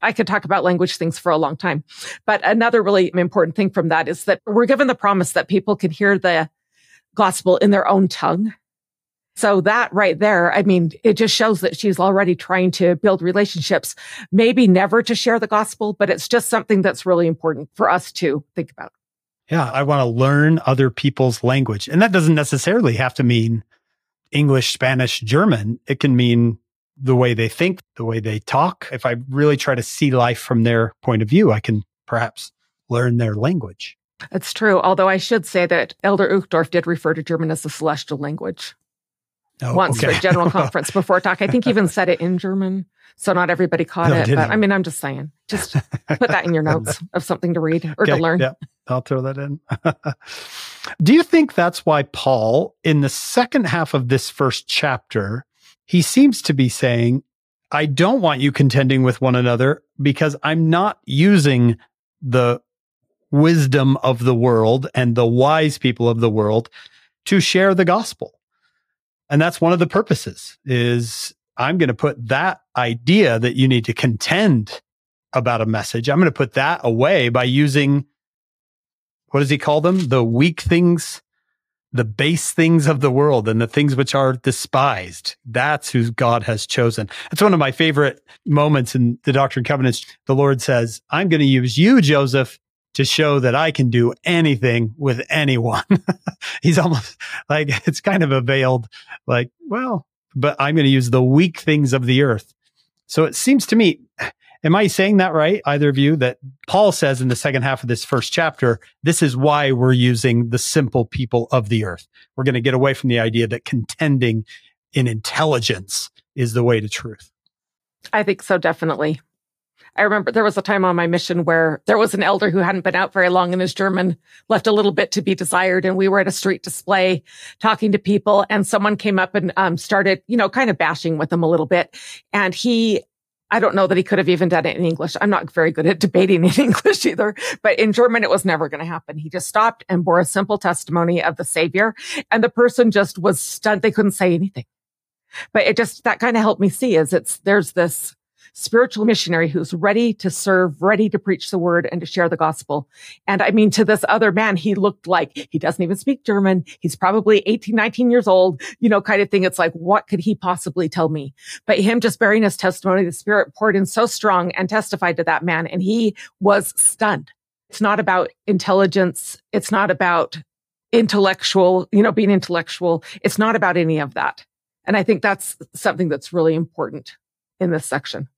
I could talk about language things for a long time. But another really important thing from that is that we're given the promise that people can hear the gospel in their own tongue. So that right there, I mean, it just shows that she's already trying to build relationships, maybe never to share the gospel, but it's just something that's really important for us to think about. Yeah, I want to learn other people's language. And that doesn't necessarily have to mean English, Spanish, German. It can mean the way they think, the way they talk. If I really try to see life from their point of view, I can perhaps learn their language. It's true. Although I should say that Elder Uchtdorf did refer to German as the celestial language oh, once okay. for a general conference before talk. I think he even said it in German. So not everybody caught no, it. But I mean, I'm just saying, just put that in your notes of something to read or okay, to learn. Yeah, I'll throw that in. Do you think that's why Paul, in the second half of this first chapter, he seems to be saying, I don't want you contending with one another because I'm not using the wisdom of the world and the wise people of the world to share the gospel. And that's one of the purposes is I'm going to put that idea that you need to contend about a message. I'm going to put that away by using what does he call them? The weak things, the base things of the world and the things which are despised. That's who God has chosen. That's one of my favorite moments in the Doctrine and Covenants. The Lord says, I'm going to use you, Joseph, to show that I can do anything with anyone. He's almost like it's kind of a veiled, like, well, but I'm going to use the weak things of the earth. So it seems to me, am I saying that right? Either of you that Paul says in the second half of this first chapter, this is why we're using the simple people of the earth. We're going to get away from the idea that contending in intelligence is the way to truth. I think so, definitely. I remember there was a time on my mission where there was an elder who hadn't been out very long and his German left a little bit to be desired. And we were at a street display talking to people and someone came up and um, started, you know, kind of bashing with him a little bit. And he, I don't know that he could have even done it in English. I'm not very good at debating in English either, but in German, it was never going to happen. He just stopped and bore a simple testimony of the savior and the person just was stunned. They couldn't say anything, but it just, that kind of helped me see is it's, there's this, spiritual missionary who's ready to serve, ready to preach the word and to share the gospel. And I mean, to this other man, he looked like he doesn't even speak German. He's probably 18, 19 years old, you know, kind of thing. It's like, what could he possibly tell me? But him just bearing his testimony, the spirit poured in so strong and testified to that man. And he was stunned. It's not about intelligence. It's not about intellectual, you know, being intellectual. It's not about any of that. And I think that's something that's really important in this section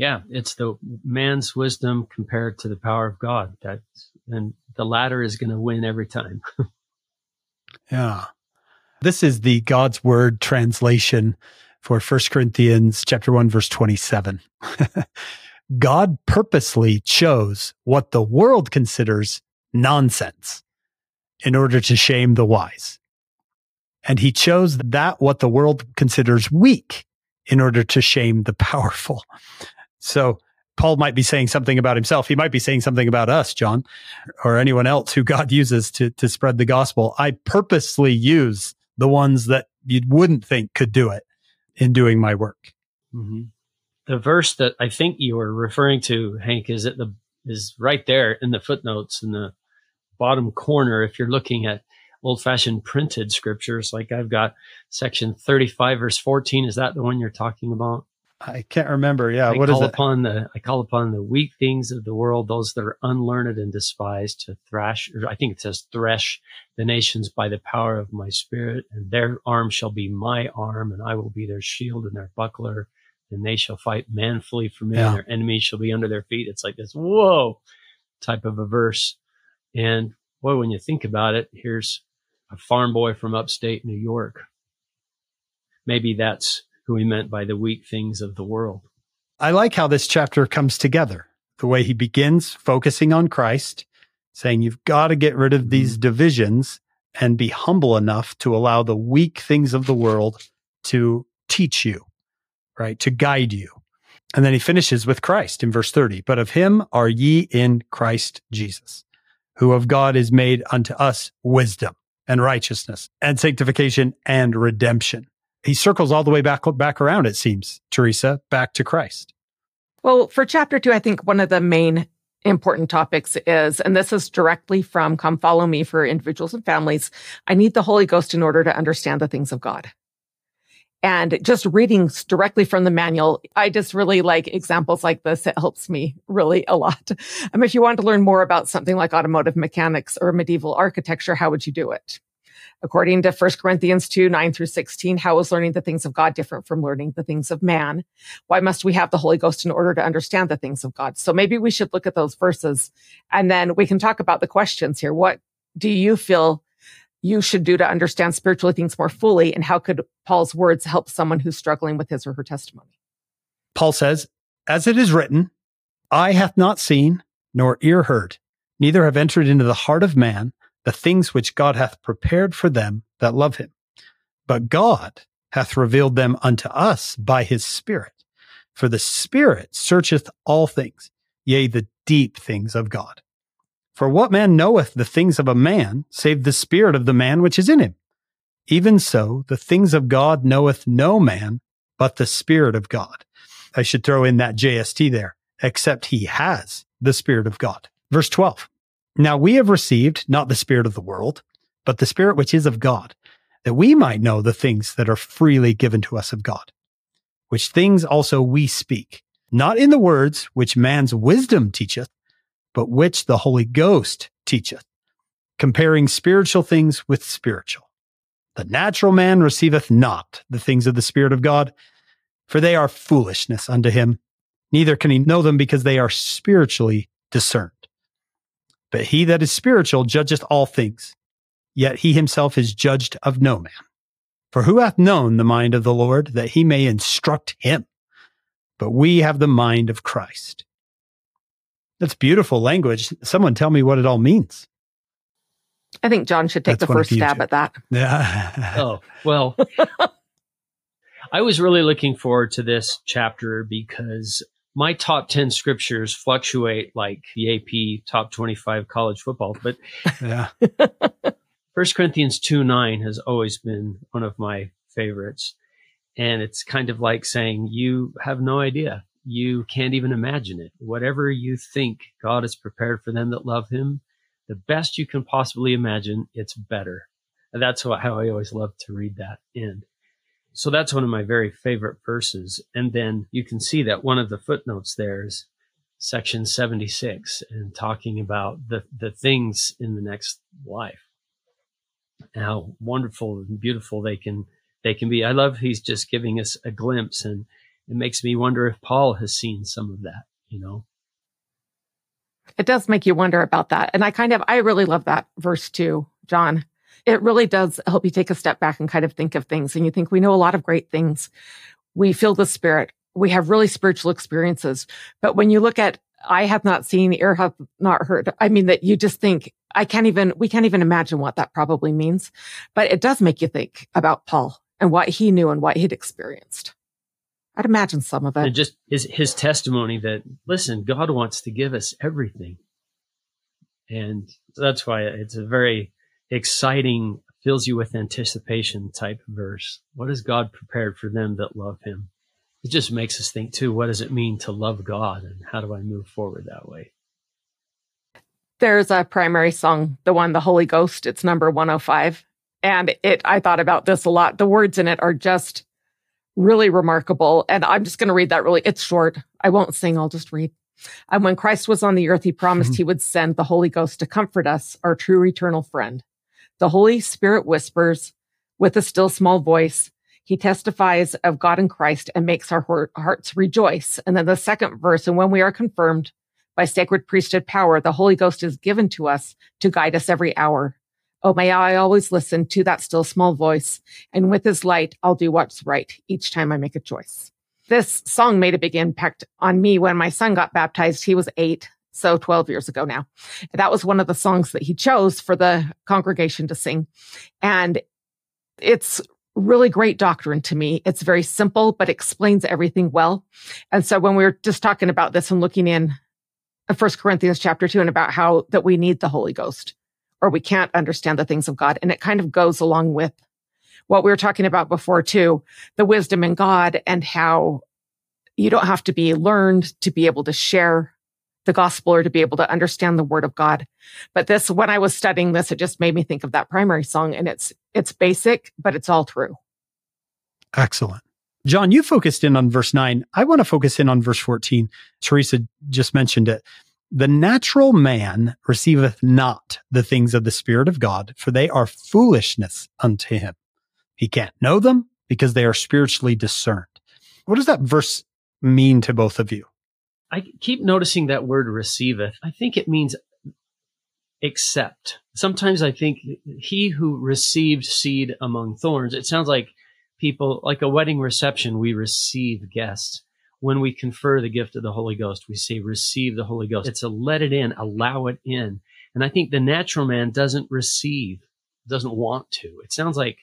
yeah, it's the man's wisdom compared to the power of God. That and the latter is going to win every time. yeah. This is the God's word translation for 1 Corinthians chapter 1 verse 27. God purposely chose what the world considers nonsense in order to shame the wise. And he chose that what the world considers weak in order to shame the powerful. So Paul might be saying something about himself. He might be saying something about us, John, or anyone else who God uses to, to spread the gospel. I purposely use the ones that you wouldn't think could do it in doing my work. Mm-hmm. The verse that I think you were referring to, Hank, is at the is right there in the footnotes in the bottom corner. If you're looking at old fashioned printed scriptures, like I've got section 35, verse 14. Is that the one you're talking about? I can't remember. Yeah, I what call is it? upon the I call upon the weak things of the world, those that are unlearned and despised, to thrash. I think it says thresh the nations by the power of my spirit, and their arm shall be my arm, and I will be their shield and their buckler, and they shall fight manfully for me, yeah. and their enemies shall be under their feet. It's like this whoa type of a verse, and boy, when you think about it, here's a farm boy from upstate New York. Maybe that's who he meant by the weak things of the world. I like how this chapter comes together. The way he begins focusing on Christ, saying you've got to get rid of mm-hmm. these divisions and be humble enough to allow the weak things of the world to teach you, right? To guide you. And then he finishes with Christ in verse 30. But of him are ye in Christ Jesus, who of God is made unto us wisdom and righteousness and sanctification and redemption he circles all the way back back around it seems teresa back to christ well for chapter two i think one of the main important topics is and this is directly from come follow me for individuals and families i need the holy ghost in order to understand the things of god and just reading directly from the manual, I just really like examples like this. It helps me really a lot. Um, if you want to learn more about something like automotive mechanics or medieval architecture, how would you do it? According to 1 Corinthians 2, 9 through 16, how is learning the things of God different from learning the things of man? Why must we have the Holy Ghost in order to understand the things of God? So maybe we should look at those verses and then we can talk about the questions here. What do you feel you should do to understand spiritual things more fully? And how could Paul's words help someone who's struggling with his or her testimony? Paul says, as it is written, eye hath not seen, nor ear heard, neither have entered into the heart of man the things which God hath prepared for them that love him. But God hath revealed them unto us by his Spirit. For the Spirit searcheth all things, yea, the deep things of God. For what man knoweth the things of a man, save the Spirit of the man which is in him? Even so, the things of God knoweth no man, but the Spirit of God. I should throw in that JST there, except he has the Spirit of God. Verse 12. Now we have received not the Spirit of the world, but the Spirit which is of God, that we might know the things that are freely given to us of God which things also we speak, not in the words which man's wisdom teacheth, but which the Holy Ghost teacheth, comparing spiritual things with spiritual. The natural man receiveth not the things of the Spirit of God, for they are foolishness unto him. Neither can he know them because they are spiritually discerned. But he that is spiritual judgeth all things, yet he himself is judged of no man. For who hath known the mind of the Lord that he may instruct him? But we have the mind of Christ. That's beautiful language. Someone tell me what it all means. I think John should take That's the first stab two. at that. Yeah. Oh, well, I was really looking forward to this chapter because my top 10 scriptures fluctuate like the AP top 25 college football, but yeah. First Corinthians 2 9 has always been one of my favorites. And it's kind of like saying, you have no idea. You can't even imagine it. Whatever you think God has prepared for them that love him, the best you can possibly imagine, it's better. And that's what, how I always love to read that end. So that's one of my very favorite verses. And then you can see that one of the footnotes there is section 76 and talking about the, the things in the next life how wonderful and beautiful they can they can be. I love he's just giving us a glimpse and it makes me wonder if Paul has seen some of that, you know. It does make you wonder about that. And I kind of, I really love that verse too, John. It really does help you take a step back and kind of think of things. And you think we know a lot of great things. We feel the spirit. We have really spiritual experiences. But when you look at, I have not seen, ear have not heard, I mean, that you just think, I can't even, we can't even imagine what that probably means. But it does make you think about Paul and what he knew and what he'd experienced. I'd imagine some of And it. just his his testimony that listen, God wants to give us everything. And that's why it's a very exciting, fills you with anticipation type verse. What has God prepared for them that love him? It just makes us think too, what does it mean to love God and how do I move forward that way? There's a primary song, the one, the Holy Ghost. It's number 105. And it, I thought about this a lot. The words in it are just really remarkable. And I'm just going to read that really. It's short. I won't sing. I'll just read. And when Christ was on the earth, he promised he would send the Holy Ghost to comfort us, our true eternal friend. The Holy Spirit whispers with a still small voice. He testifies of God and Christ and makes our hearts rejoice. And then the second verse, and when we are confirmed by sacred priesthood power, the Holy Ghost is given to us to guide us every hour. Oh, may I always listen to that still small voice. And with his light, I'll do what's right each time I make a choice. This song made a big impact on me when my son got baptized. He was eight, so 12 years ago now. That was one of the songs that he chose for the congregation to sing. And it's really great doctrine to me. It's very simple, but explains everything well. And so when we were just talking about this and looking in First Corinthians chapter two and about how that we need the Holy Ghost or we can't understand the things of God. And it kind of goes along with what we were talking about before too, the wisdom in God and how you don't have to be learned to be able to share the gospel or to be able to understand the word of God. But this, when I was studying this, it just made me think of that primary song and it's, it's basic, but it's all true. Excellent. John, you focused in on verse 9. I want to focus in on verse 14. Teresa just mentioned it. The natural man receiveth not the things of the Spirit of God, for they are foolishness unto him. He can't know them because they are spiritually discerned. What does that verse mean to both of you? I keep noticing that word receiveth. I think it means accept. Sometimes I think he who received seed among thorns, it sounds like people, like a wedding reception, we receive guests. When we confer the gift of the Holy Ghost, we say receive the Holy Ghost. It's a let it in, allow it in. And I think the natural man doesn't receive, doesn't want to. It sounds like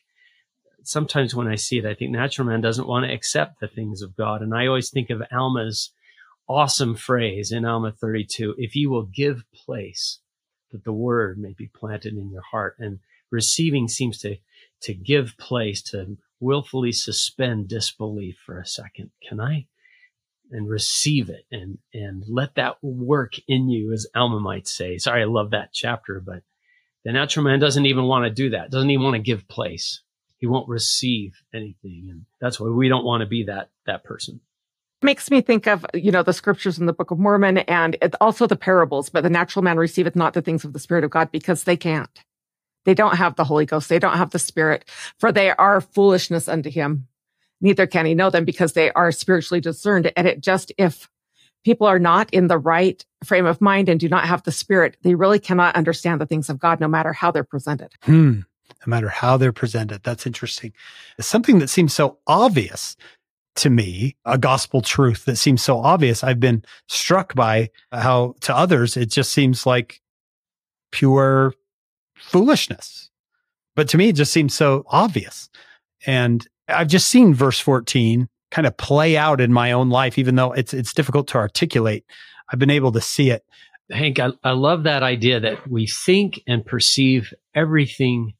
sometimes when I see it, I think natural man doesn't want to accept the things of God. And I always think of Alma's awesome phrase in Alma 32 if you will give place that the word may be planted in your heart. And receiving seems to, to give place to willfully suspend disbelief for a second. Can I? And receive it and, and let that work in you, as Alma might say. Sorry, I love that chapter, but the natural man doesn't even want to do that, doesn't even want to give place. He won't receive anything. And that's why we don't want to be that, that person makes me think of you know the scriptures in the book of mormon and also the parables but the natural man receiveth not the things of the spirit of god because they can't. They don't have the holy ghost. They don't have the spirit for they are foolishness unto him. Neither can he know them because they are spiritually discerned. And it just if people are not in the right frame of mind and do not have the spirit they really cannot understand the things of god no matter how they're presented. Hmm. No matter how they're presented. That's interesting. It's something that seems so obvious to me a gospel truth that seems so obvious. I've been struck by how to others it just seems like pure foolishness. But to me, it just seems so obvious. And I've just seen verse 14 kind of play out in my own life, even though it's it's difficult to articulate. I've been able to see it. Hank, I, I love that idea that we think and perceive everything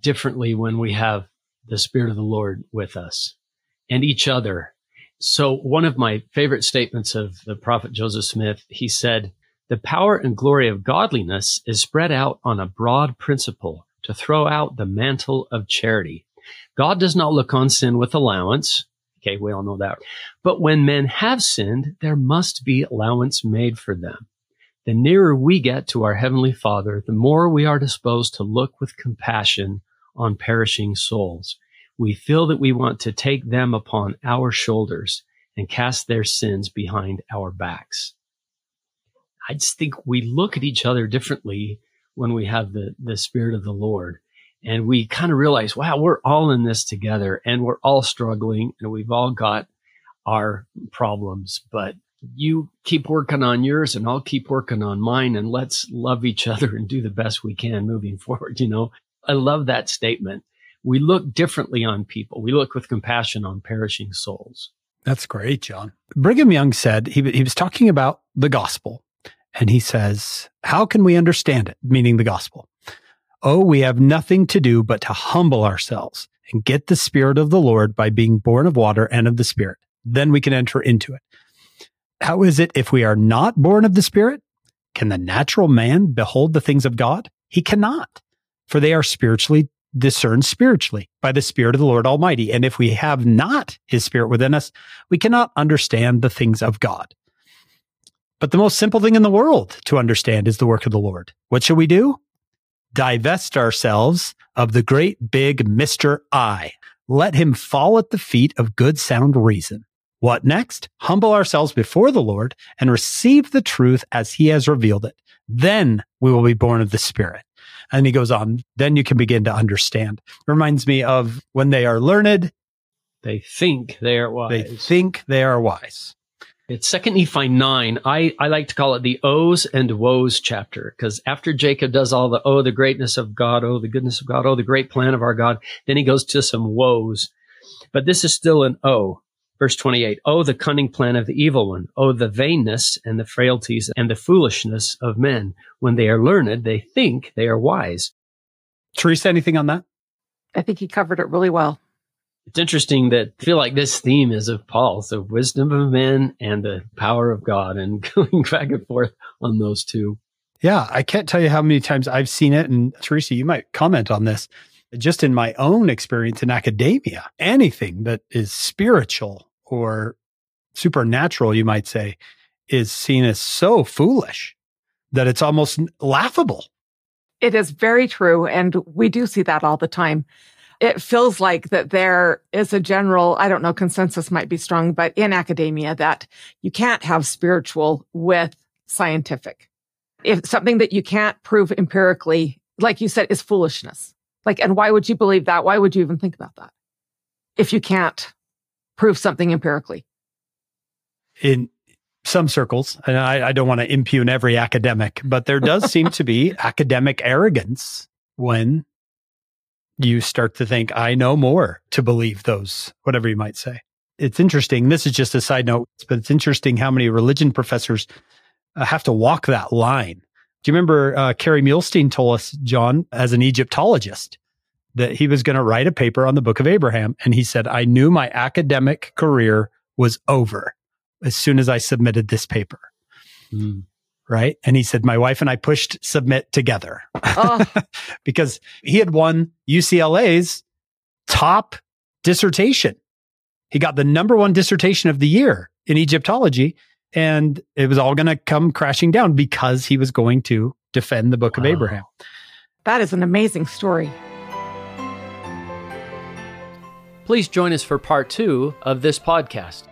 differently when we have the Spirit of the Lord with us and each other. So one of my favorite statements of the prophet Joseph Smith, he said, the power and glory of godliness is spread out on a broad principle to throw out the mantle of charity. God does not look on sin with allowance. Okay, we all know that. But when men have sinned, there must be allowance made for them. The nearer we get to our Heavenly Father, the more we are disposed to look with compassion on perishing souls we feel that we want to take them upon our shoulders and cast their sins behind our backs. I just think we look at each other differently when we have the, the Spirit of the Lord. And we kind of realize, wow, we're all in this together and we're all struggling and we've all got our problems, but you keep working on yours and I'll keep working on mine and let's love each other and do the best we can moving forward. You know, I love that statement we look differently on people. We look with compassion on perishing souls. That's great, John. Brigham Young said he, he was talking about the gospel and he says, How can we understand it? Meaning the gospel. Oh, we have nothing to do but to humble ourselves and get the Spirit of the Lord by being born of water and of the Spirit. Then we can enter into it. How is it if we are not born of the Spirit? Can the natural man behold the things of God? He cannot, for they are spiritually discerned spiritually by the Spirit of the Lord Almighty. And if we have not His Spirit within us, we cannot understand the things of God. But the most simple thing in the world to understand is the work of the Lord. What should we do? Divest ourselves of the great big Mr. I. Let him fall at the feet of good sound reason. What next? Humble ourselves before the Lord and receive the truth as he has revealed it. Then we will be born of the Spirit. And he goes on, then you can begin to understand. Reminds me of when they are learned, they think they are wise. They think they are wise. It's second Nephi nine. I, I like to call it the O's and woes chapter because after Jacob does all the, oh, the greatness of God, oh, the goodness of God, oh, the great plan of our God, then he goes to some woes. But this is still an O. Verse 28, Oh, the cunning plan of the evil one. Oh, the vainness and the frailties and the foolishness of men. When they are learned, they think they are wise. Teresa, anything on that? I think he covered it really well. It's interesting that I feel like this theme is of Paul's, the wisdom of men and the power of God, and going back and forth on those two. Yeah, I can't tell you how many times I've seen it. And Teresa, you might comment on this just in my own experience in academia, anything that is spiritual or supernatural, you might say, is seen as so foolish that it's almost laughable. It is very true. And we do see that all the time. It feels like that there is a general, I don't know, consensus might be strong, but in academia that you can't have spiritual with scientific. If something that you can't prove empirically, like you said, is foolishness. Like, and why would you believe that? Why would you even think about that if you can't prove something empirically? In some circles, and I, I don't want to impugn every academic, but there does seem to be academic arrogance when you start to think, I know more to believe those, whatever you might say. It's interesting. This is just a side note, but it's interesting how many religion professors uh, have to walk that line. Do you remember uh, Kerry Muhlestein told us, John, as an Egyptologist, that he was going to write a paper on the book of Abraham. And he said, I knew my academic career was over as soon as I submitted this paper. Mm. Right. And he said, my wife and I pushed submit together oh. because he had won UCLA's top dissertation. He got the number one dissertation of the year in Egyptology. And it was all going to come crashing down because he was going to defend the book wow. of Abraham. That is an amazing story. Please join us for part two of this podcast.